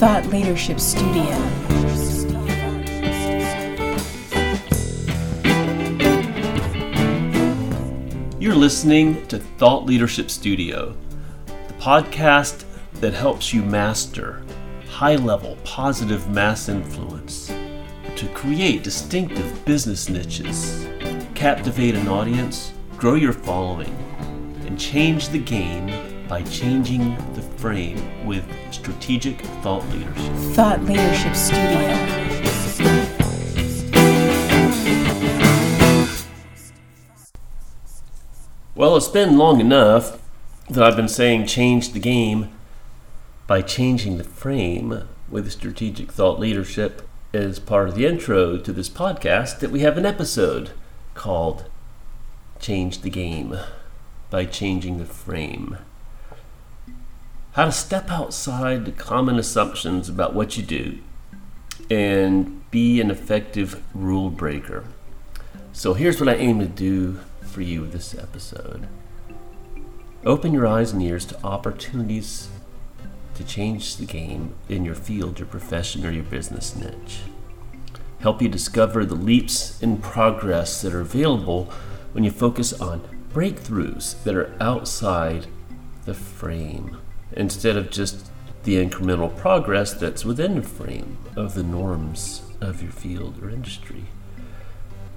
Thought Leadership Studio. You're listening to Thought Leadership Studio, the podcast that helps you master high level positive mass influence to create distinctive business niches, captivate an audience, grow your following, and change the game by changing frame with strategic thought leadership. Thought Leadership Studio. Well, it's been long enough that I've been saying change the game by changing the frame with strategic thought leadership as part of the intro to this podcast that we have an episode called Change the Game by Changing the Frame. How to step outside the common assumptions about what you do and be an effective rule breaker. So here's what I aim to do for you this episode. Open your eyes and ears to opportunities to change the game in your field, your profession, or your business niche. Help you discover the leaps in progress that are available when you focus on breakthroughs that are outside the frame instead of just the incremental progress that's within the frame of the norms of your field or industry.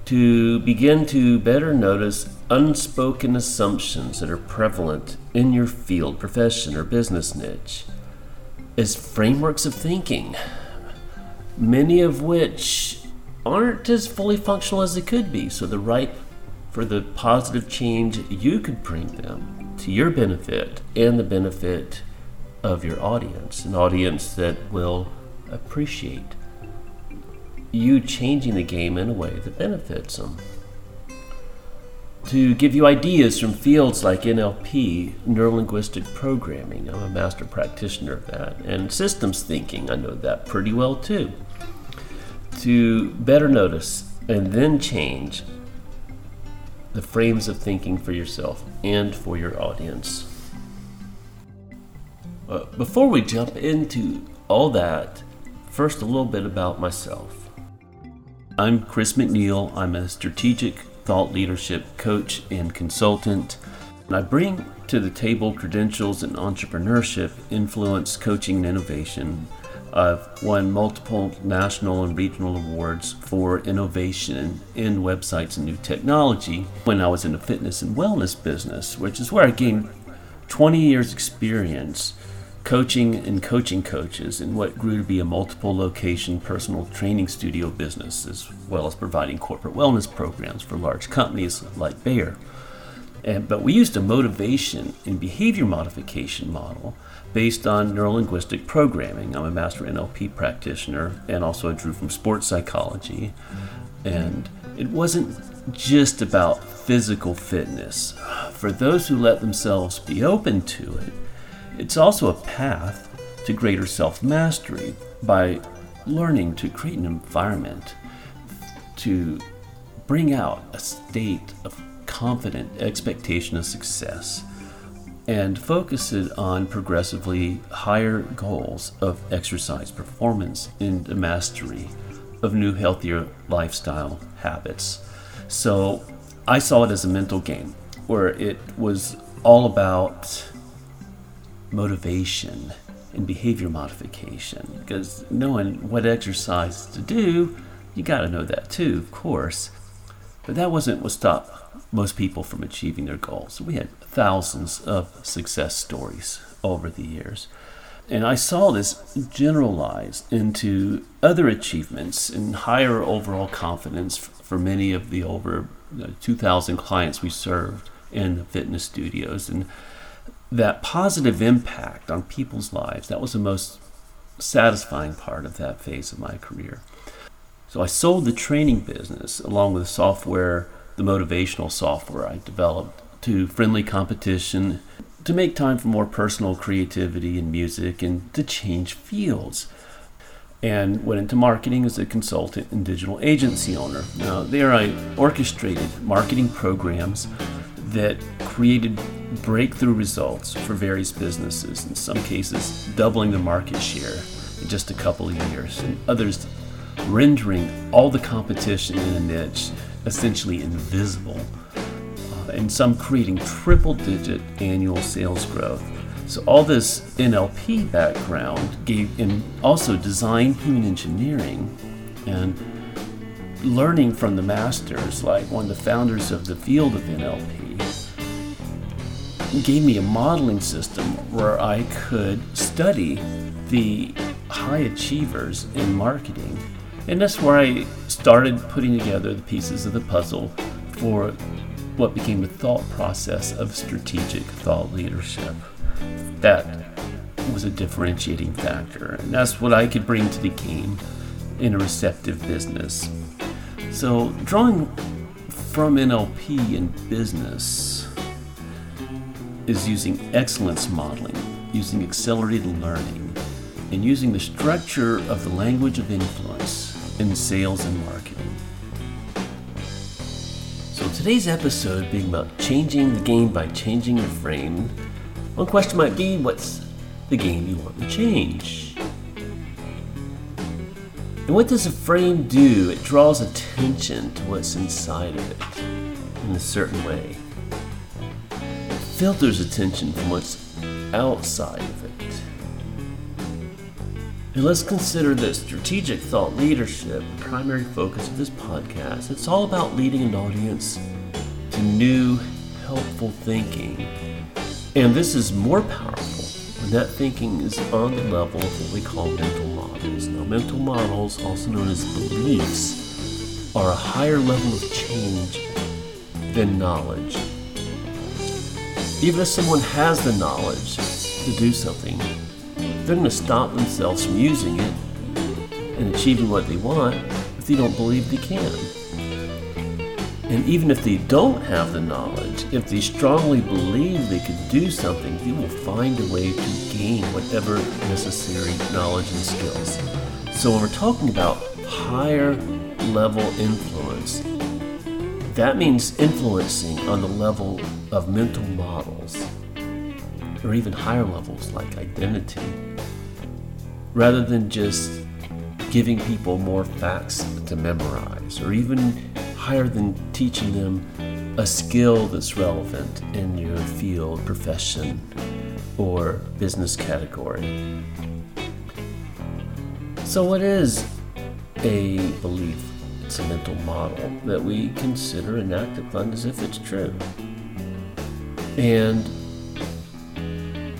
To begin to better notice unspoken assumptions that are prevalent in your field, profession, or business niche as frameworks of thinking, many of which aren't as fully functional as they could be. So they're ripe for the positive change you could bring them to your benefit and the benefit of your audience, an audience that will appreciate you changing the game in a way that benefits them. To give you ideas from fields like NLP, neurolinguistic programming, I'm a master practitioner of that, and systems thinking, I know that pretty well too. To better notice and then change the frames of thinking for yourself and for your audience. Uh, before we jump into all that, first a little bit about myself. I'm Chris McNeil. I'm a strategic thought leadership coach and consultant. And I bring to the table credentials in entrepreneurship, influence, coaching, and innovation. I've won multiple national and regional awards for innovation in websites and new technology when I was in the fitness and wellness business, which is where I gained 20 years' experience coaching and coaching coaches in what grew to be a multiple location personal training studio business, as well as providing corporate wellness programs for large companies like Bayer. And, but we used a motivation and behavior modification model based on neurolinguistic programming. I'm a master NLP practitioner and also I drew from sports psychology. And it wasn't just about physical fitness. For those who let themselves be open to it, it's also a path to greater self mastery by learning to create an environment to bring out a state of confident expectation of success and focus it on progressively higher goals of exercise performance and the mastery of new, healthier lifestyle habits. So I saw it as a mental game where it was all about motivation and behavior modification because knowing what exercise to do, you got to know that too, of course. But that wasn't what stopped most people from achieving their goals. We had thousands of success stories over the years. And I saw this generalized into other achievements and higher overall confidence for many of the over 2,000 clients we served in the fitness studios. And that positive impact on people's lives, that was the most satisfying part of that phase of my career. So I sold the training business along with software, the motivational software I developed to friendly competition to make time for more personal creativity and music and to change fields. And went into marketing as a consultant and digital agency owner. Now, there I orchestrated marketing programs that created breakthrough results for various businesses, in some cases, doubling the market share in just a couple of years, and others rendering all the competition in a niche essentially invisible, uh, and some creating triple digit annual sales growth. So, all this NLP background gave, and also design human engineering, and learning from the masters, like one of the founders of the field of NLP, gave me a modeling system where I could study the high achievers in marketing. And that's where I started putting together the pieces of the puzzle for what became the thought process of strategic thought leadership. That was a differentiating factor, and that's what I could bring to the game in a receptive business. So, drawing from NLP in business is using excellence modeling, using accelerated learning, and using the structure of the language of influence in sales and marketing. So, today's episode being about changing the game by changing your frame, one question might be what's the game you want to change? And what does a frame do? It draws attention to what's inside of it in a certain way. It filters attention from what's outside of it. And let's consider that strategic thought leadership, the primary focus of this podcast, it's all about leading an audience to new, helpful thinking. And this is more powerful when that thinking is on the level of what we call mental models. Now, mental models, also known as beliefs, are a higher level of change than knowledge. Even if someone has the knowledge to do something, they're going to stop themselves from using it and achieving what they want if they don't believe they can. And even if they don't have the knowledge, if they strongly believe they could do something, they will find a way to gain whatever necessary knowledge and skills. So when we're talking about higher level influence, that means influencing on the level of mental models, or even higher levels like identity, rather than just giving people more facts to memorize, or even higher than teaching them a skill that's relevant in your field, profession, or business category. So, what is a belief? It's a mental model that we consider and act upon as if it's true. And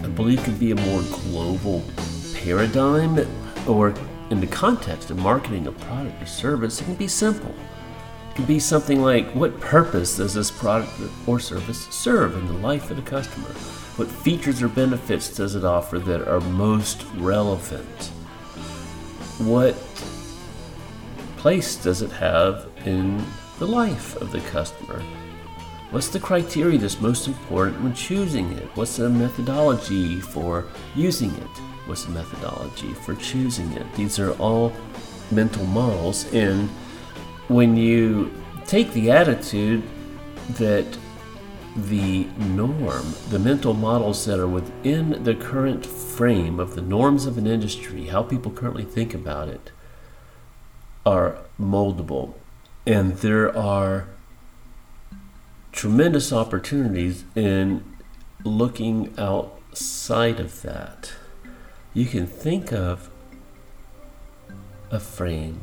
a belief can be a more global paradigm, or in the context of marketing a product or service, it can be simple. It can be something like what purpose does this product or service serve in the life of the customer? What features or benefits does it offer that are most relevant? What place does it have in the life of the customer? What's the criteria that's most important when choosing it? What's the methodology for using it? What's the methodology for choosing it? These are all mental models, and when you take the attitude that the norm, the mental models that are within the current frame of the norms of an industry, how people currently think about it, are moldable. And there are tremendous opportunities in looking outside of that. You can think of a frame,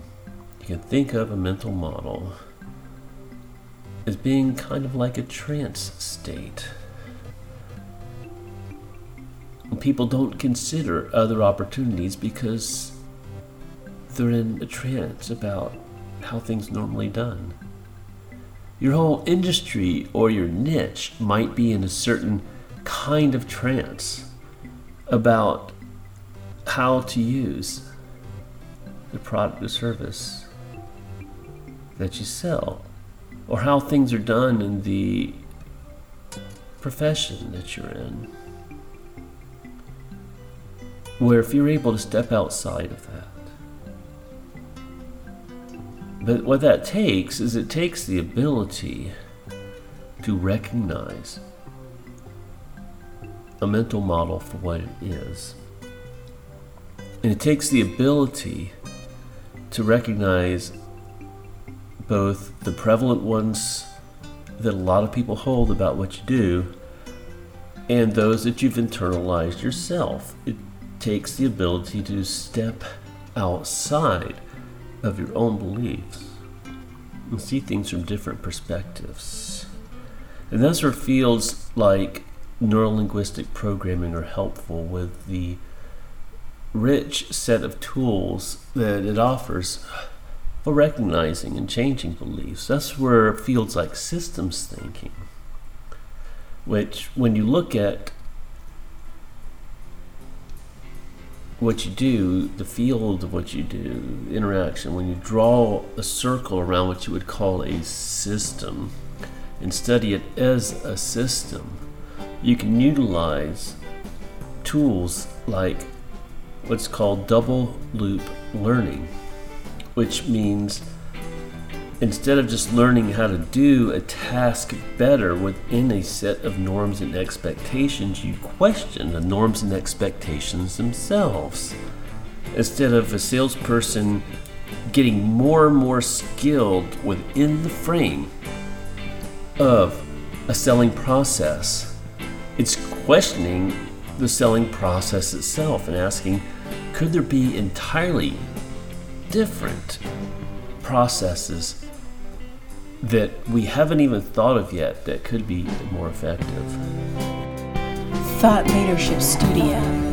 you can think of a mental model as being kind of like a trance state. People don't consider other opportunities because they're in a trance about how things normally done. Your whole industry or your niche might be in a certain kind of trance about how to use the product or service that you sell or how things are done in the profession that you're in. Where if you're able to step outside of that, but what that takes is it takes the ability to recognize a mental model for what it is And it takes the ability to recognize both the prevalent ones that a lot of people hold about what you do and those that you've internalized yourself. It takes the ability to step outside of your own beliefs and see things from different perspectives. And that's where fields like neurolinguistic programming are helpful with the rich set of tools that it offers for recognizing and changing beliefs. That's where fields like systems thinking, which, when you look at what you do, the field of what you do, interaction, when you draw a circle around what you would call a system and study it as a system, you can utilize tools like what's called double loop learning, which means instead of just learning how to do a task better within a set of norms and expectations, you question the norms and expectations themselves. Instead of a salesperson getting more and more skilled within the frame of a selling process, it's questioning the selling process itself and asking could there be entirely different processes that we haven't even thought of yet that could be more effective? Thought Leadership Studio.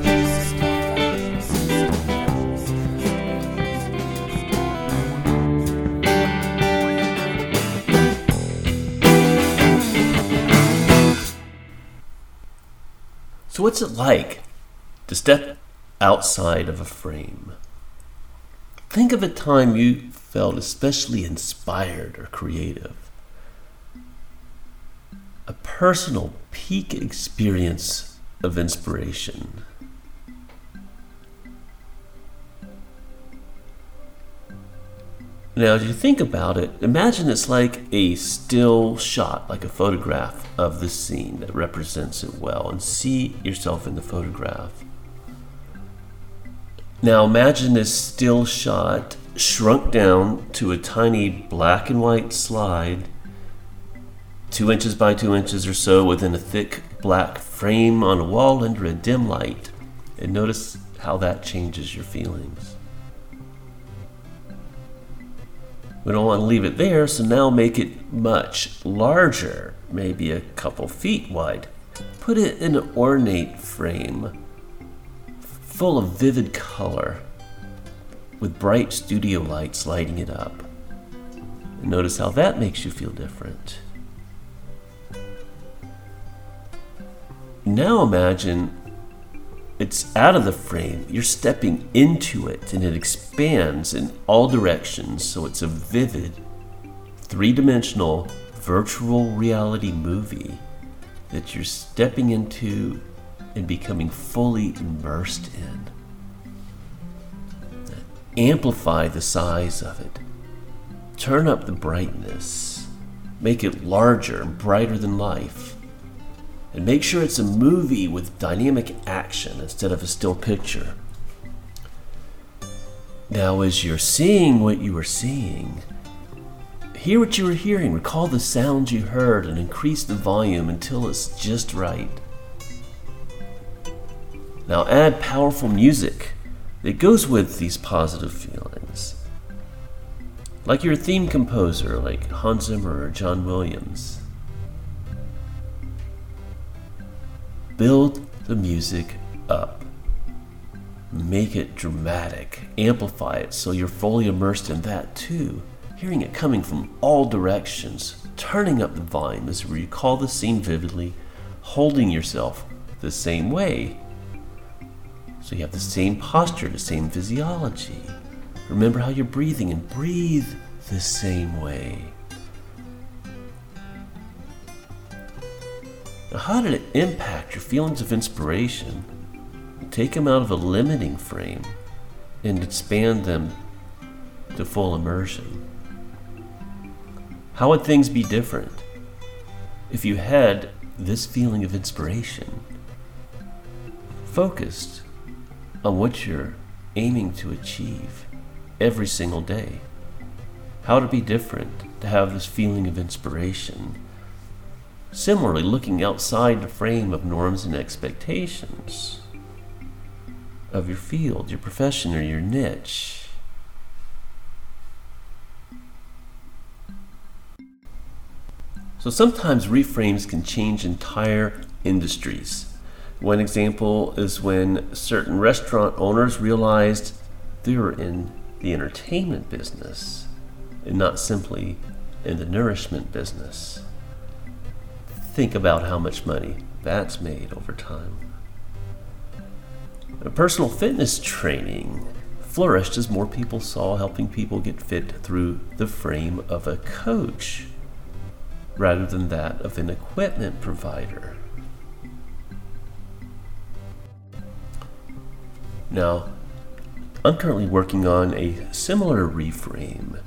So, what's it like to step outside of a frame? Think of a time you felt especially inspired or creative. A personal peak experience of inspiration. Now, as you think about it, imagine it's like a still shot, like a photograph of the scene that represents it well, and see yourself in the photograph. Now, imagine this still shot shrunk down to a tiny black and white slide, two inches by two inches or so, within a thick black frame on a wall under a dim light. And notice how that changes your feelings. We don't want to leave it there, so now make it much larger, maybe a couple feet wide. Put it in an ornate frame, full of vivid color, with bright studio lights lighting it up. And notice how that makes you feel different. Now imagine it's out of the frame. You're stepping into it and it expands in all directions. So it's a vivid, three dimensional virtual reality movie that you're stepping into and becoming fully immersed in. Amplify the size of it. Turn up the brightness. Make it larger and brighter than life and make sure it's a movie with dynamic action instead of a still picture. Now, as you're seeing what you are seeing, hear what you are hearing, recall the sounds you heard, and increase the volume until it's just right. Now, add powerful music that goes with these positive feelings. Like your theme composer, like Hans Zimmer or John Williams. Build the music up. Make it dramatic. Amplify it so you're fully immersed in that too. Hearing it coming from all directions. Turning up the volume as you recall the scene vividly. Holding yourself the same way. So you have the same posture, the same physiology. Remember how you're breathing and breathe the same way. Now, how did it impact your feelings of inspiration? Take them out of a limiting frame and expand them to full immersion. How would things be different if you had this feeling of inspiration focused on what you're aiming to achieve every single day. How to be different, to have this feeling of inspiration. Similarly, looking outside the frame of norms and expectations of your field, your profession, or your niche. So sometimes reframes can change entire industries. One example is when certain restaurant owners realized they were in the entertainment business and not simply in the nourishment business. Think about how much money that's made over time. Personal fitness training flourished as more people saw helping people get fit through the frame of a coach rather than that of an equipment provider. Now, I'm currently working on a similar reframe.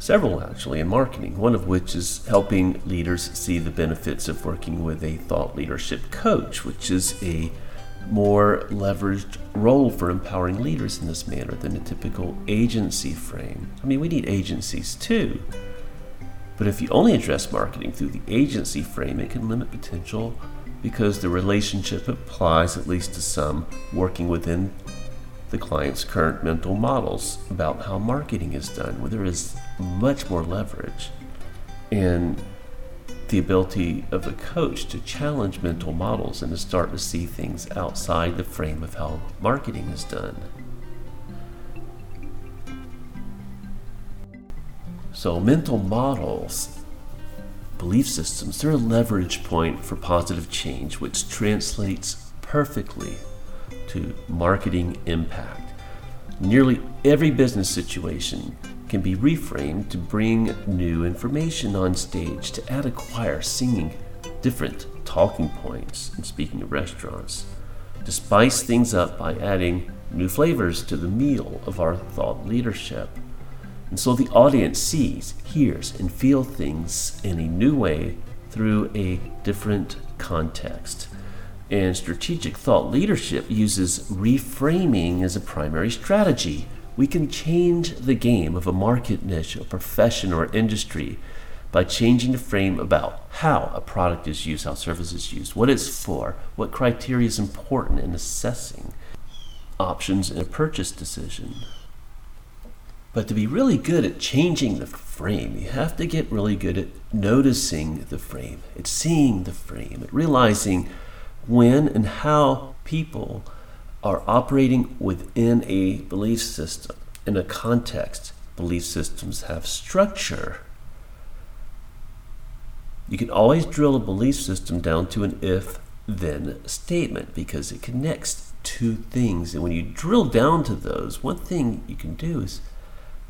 Several actually in marketing, one of which is helping leaders see the benefits of working with a thought leadership coach, which is a more leveraged role for empowering leaders in this manner than a typical agency frame. I mean, we need agencies too. But if you only address marketing through the agency frame, it can limit potential because the relationship applies, at least to some, working within the client's current mental models about how marketing is done, where there is much more leverage in the ability of a coach to challenge mental models and to start to see things outside the frame of how marketing is done. So, mental models belief systems, they're a leverage point for positive change, which translates perfectly to marketing impact. Nearly every business situation can be reframed to bring new information on stage, to add a choir singing different talking points, and speaking of restaurants, to spice things up by adding new flavors to the meal of our thought leadership. And so the audience sees, hears, and feels things in a new way through a different context. And strategic thought leadership uses reframing as a primary strategy. We can change the game of a market niche, a profession, or industry by changing the frame about how a product is used, how service is used, what it's for, what criteria is important in assessing options in a purchase decision. But to be really good at changing the frame, you have to get really good at noticing the frame, at seeing the frame, at realizing when and how people are operating within a belief system, in a context. Belief systems have structure. You can always drill a belief system down to an if then statement because it connects two things. And when you drill down to those, one thing you can do is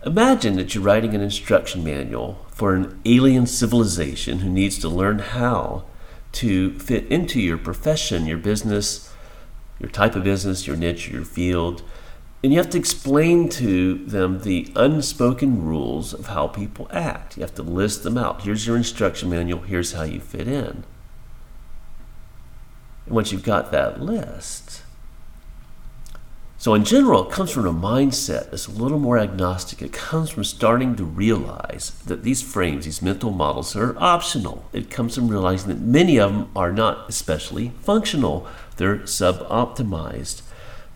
Imagine that you're writing an instruction manual for an alien civilization who needs to learn how to fit into your profession, your business, your type of business, your niche, your field. And you have to explain to them the unspoken rules of how people act. You have to list them out. Here's your instruction manual, here's how you fit in. And once you've got that list, so, in general, it comes from a mindset that's a little more agnostic. It comes from starting to realize that these frames, these mental models, are optional. It comes from realizing that many of them are not especially functional, they're sub optimized.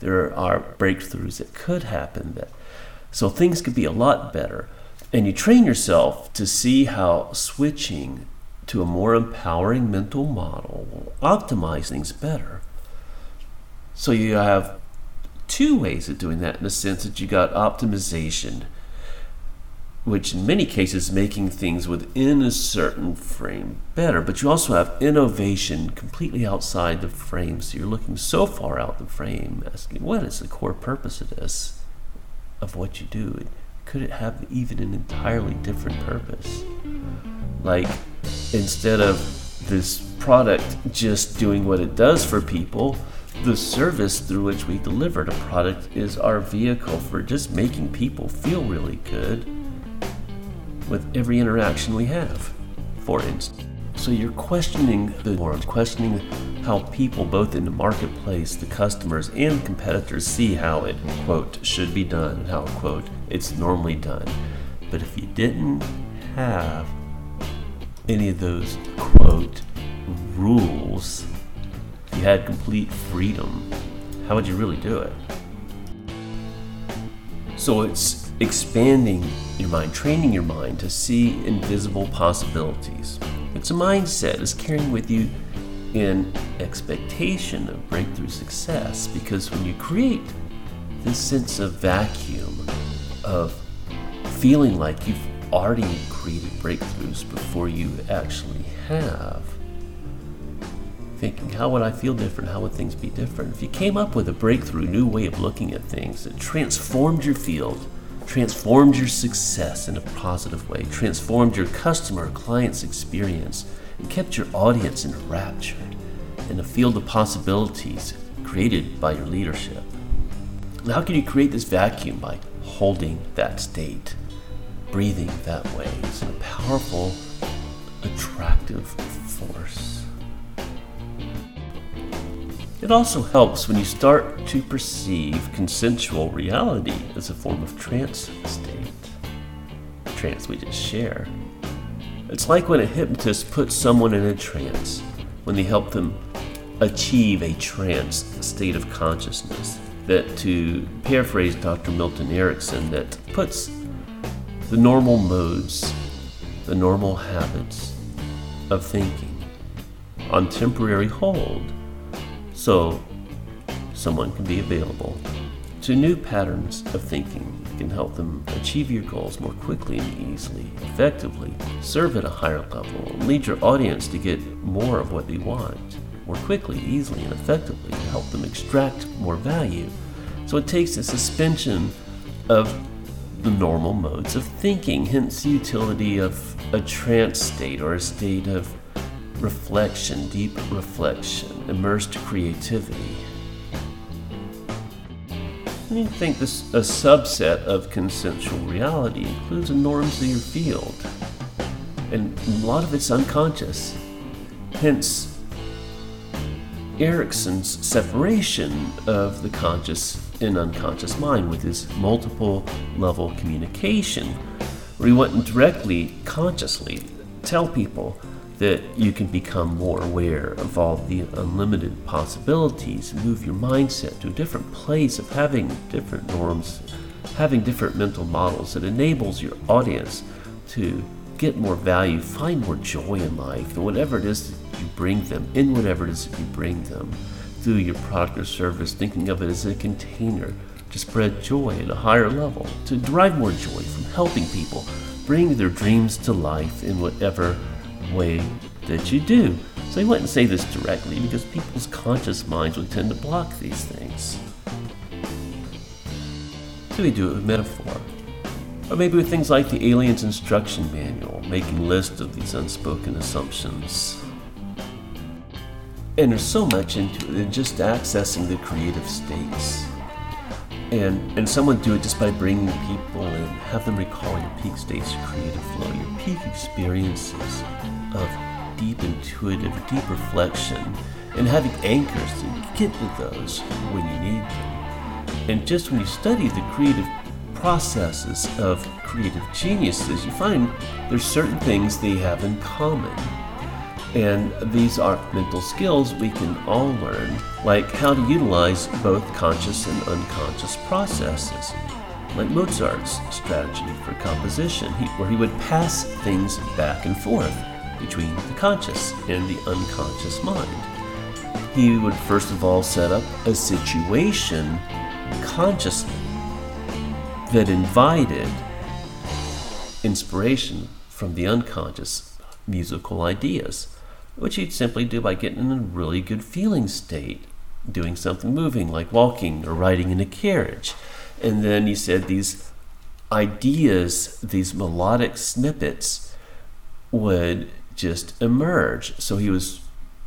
There are breakthroughs that could happen. That, so, things could be a lot better. And you train yourself to see how switching to a more empowering mental model will optimize things better. So, you have two ways of doing that in the sense that you got optimization, which in many cases making things within a certain frame better, but you also have innovation completely outside the frame. So you're looking so far out the frame, asking what is the core purpose of this, of what you do? Could it have even an entirely different purpose? Like instead of this product just doing what it does for people, the service through which we deliver the product is our vehicle for just making people feel really good with every interaction we have, for instance. So you're questioning the norms, questioning how people, both in the marketplace, the customers, and competitors, see how it, quote, should be done how, quote, it's normally done. But if you didn't have any of those, quote, rules, you had complete freedom, how would you really do it? So it's expanding your mind, training your mind to see invisible possibilities. It's a mindset, it's carrying with you in expectation of breakthrough success because when you create this sense of vacuum of feeling like you've already created breakthroughs before you actually have thinking how would i feel different how would things be different if you came up with a breakthrough new way of looking at things that transformed your field transformed your success in a positive way transformed your customer client's experience and kept your audience enraptured in a field of possibilities created by your leadership. How can you create this vacuum by holding that state, breathing that way? It's a powerful, attractive force. It also helps when you start to perceive consensual reality as a form of trance state. Trance we just share. It's like when a hypnotist puts someone in a trance, when they help them achieve a trance state of consciousness. That, to paraphrase Dr. Milton Erickson, that puts the normal modes, the normal habits of thinking on temporary hold so someone can be available to new patterns of thinking that can help them achieve your goals more quickly and easily, effectively, serve at a higher level, and lead your audience to get more of what they want more quickly, easily, and effectively to help them extract more value. So it takes a suspension of the normal modes of thinking, hence the utility of a trance state or a state of reflection, deep reflection, immersed creativity. And you think this a subset of consensual reality includes the norms of your field. And a lot of it's unconscious. Hence Erickson's separation of the conscious and unconscious mind with his multiple level communication, where he wouldn't directly, consciously tell people that you can become more aware of all the unlimited possibilities and move your mindset to a different place of having different norms, having different mental models that enables your audience to get more value, find more joy in life, and whatever it is that you bring them, in whatever it is that you bring them, through your product or service, thinking of it as a container to spread joy at a higher level, to derive more joy from helping people bring their dreams to life in whatever way that you do. So he wouldn't say this directly because people's conscious minds would tend to block these things. So we do it with metaphor. Or maybe with things like the alien's instruction manual, making lists of these unspoken assumptions. And there's so much into it than just accessing the creative states. And, and someone do it just by bringing people in, have them recall your peak states your creative flow, your peak experiences of deep intuitive, deep reflection, and having anchors to get to those when you need them. And just when you study the creative processes of creative geniuses, you find there's certain things they have in common. And these are mental skills we can all learn, like how to utilize both conscious and unconscious processes, like Mozart's strategy for composition, where he would pass things back and forth between the conscious and the unconscious mind. He would first of all set up a situation consciously that invited inspiration from the unconscious musical ideas, which he'd simply do by getting in a really good feeling state, doing something moving like walking or riding in a carriage. And then he said these ideas, these melodic snippets, would just emerge. So he was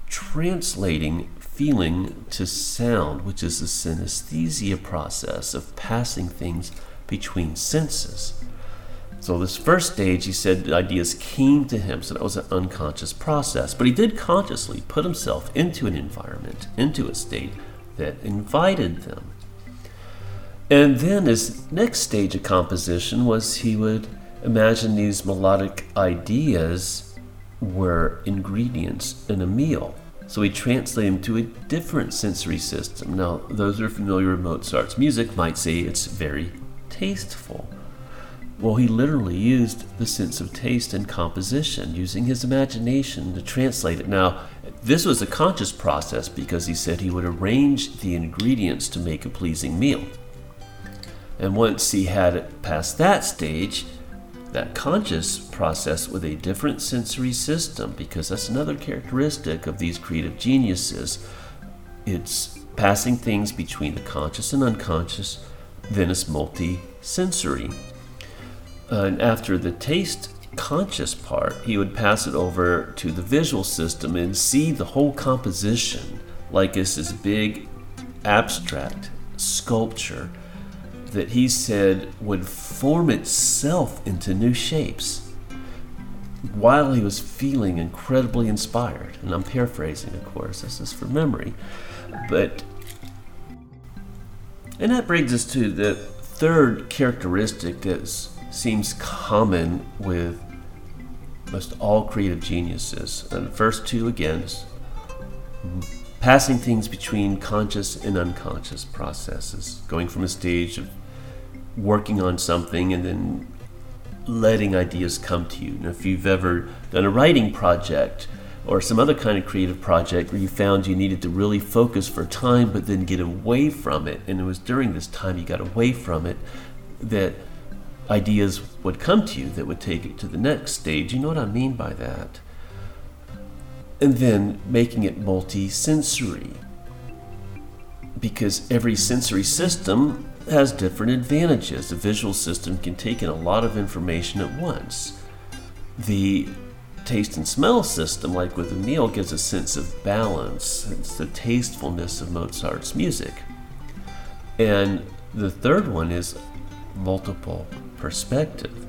translating feeling to sound, which is the synesthesia process of passing things between senses. So, this first stage, he said ideas came to him, so that was an unconscious process. But he did consciously put himself into an environment, into a state that invited them. And then his next stage of composition was he would imagine these melodic ideas were ingredients in a meal. So he translated them to a different sensory system. Now, those who are familiar with Mozart's music might say it's very tasteful. Well, he literally used the sense of taste and composition, using his imagination to translate it. Now, this was a conscious process because he said he would arrange the ingredients to make a pleasing meal. And once he had it past that stage, that conscious process with a different sensory system, because that's another characteristic of these creative geniuses. It's passing things between the conscious and unconscious, then it's multi sensory. Uh, and after the taste conscious part, he would pass it over to the visual system and see the whole composition like it's this big abstract sculpture that he said would form itself into new shapes while he was feeling incredibly inspired. And I'm paraphrasing, of course, this is for memory. But, and that brings us to the third characteristic that seems common with most all creative geniuses. And the first two, again, passing things between conscious and unconscious processes, going from a stage of working on something and then letting ideas come to you. And if you've ever done a writing project or some other kind of creative project where you found you needed to really focus for time but then get away from it, and it was during this time you got away from it that ideas would come to you that would take it to the next stage. You know what I mean by that? And then making it multi sensory. Because every sensory system has different advantages. The visual system can take in a lot of information at once. The taste and smell system, like with a meal, gives a sense of balance. It's the tastefulness of Mozart's music. And the third one is multiple perspective.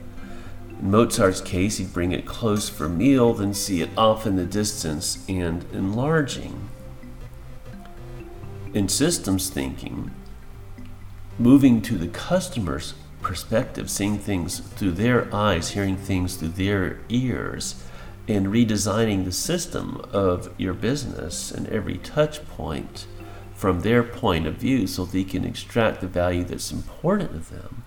In Mozart's case, he'd bring it close for meal, then see it off in the distance and enlarging. In systems thinking, moving to the customer's perspective, seeing things through their eyes, hearing things through their ears, and redesigning the system of your business and every touch point from their point of view so they can extract the value that's important to them.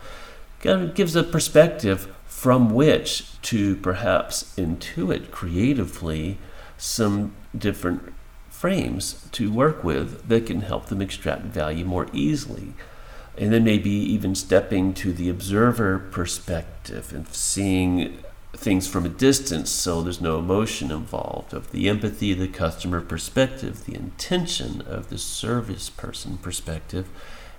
Kind of gives a perspective from which to perhaps intuit creatively some different frames to work with that can help them extract value more easily and then maybe even stepping to the observer perspective and seeing things from a distance so there's no emotion involved of the empathy the customer perspective the intention of the service person perspective.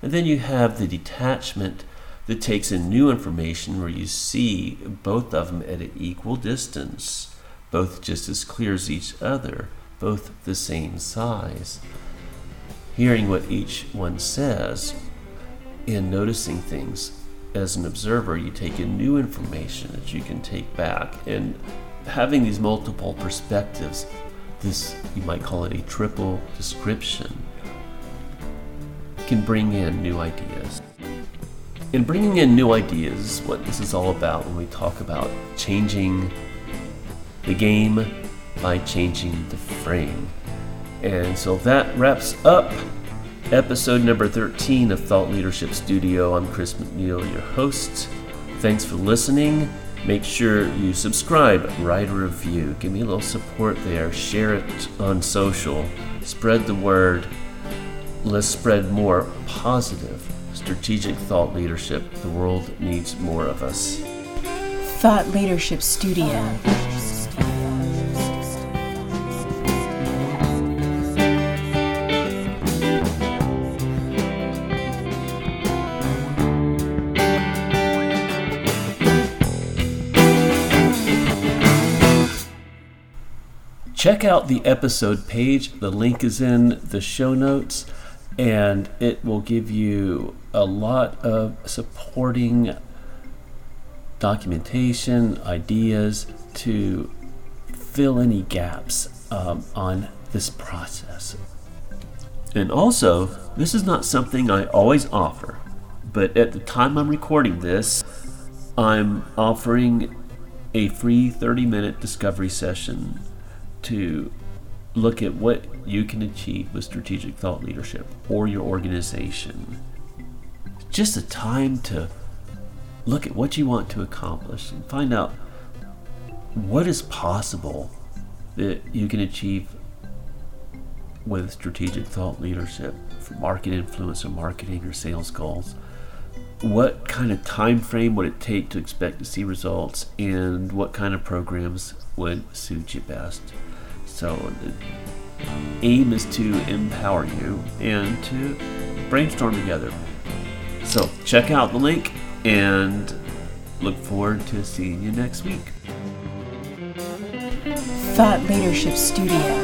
And then you have the detachment that takes in new information where you see both of them at an equal distance both just as clear as each other both the same size. Hearing what each one says in noticing things as an observer, you take in new information that you can take back. And having these multiple perspectives, this, you might call it a triple description, can bring in new ideas. In bringing in new ideas, what this is all about when we talk about changing the game by changing the frame. And so that wraps up episode number 13 of Thought Leadership Studio. I'm Chris McNeil, your host. Thanks for listening. Make sure you subscribe, write a review, give me a little support there, share it on social, spread the word. Let's spread more positive, strategic thought leadership. The world needs more of us. Thought Leadership Studio. Check out the episode page. The link is in the show notes, and it will give you a lot of supporting documentation, ideas to fill any gaps um, on this process. And also, this is not something I always offer, but at the time I'm recording this, I'm offering a free 30 minute discovery session to look at what you can achieve with strategic thought leadership or your organization. Just a time to look at what you want to accomplish and find out what is possible that you can achieve with strategic thought leadership for market influence or marketing or sales goals what kind of time frame would it take to expect to see results and what kind of programs would suit you best so the aim is to empower you and to brainstorm together so check out the link and look forward to seeing you next week Thought Leadership Studio.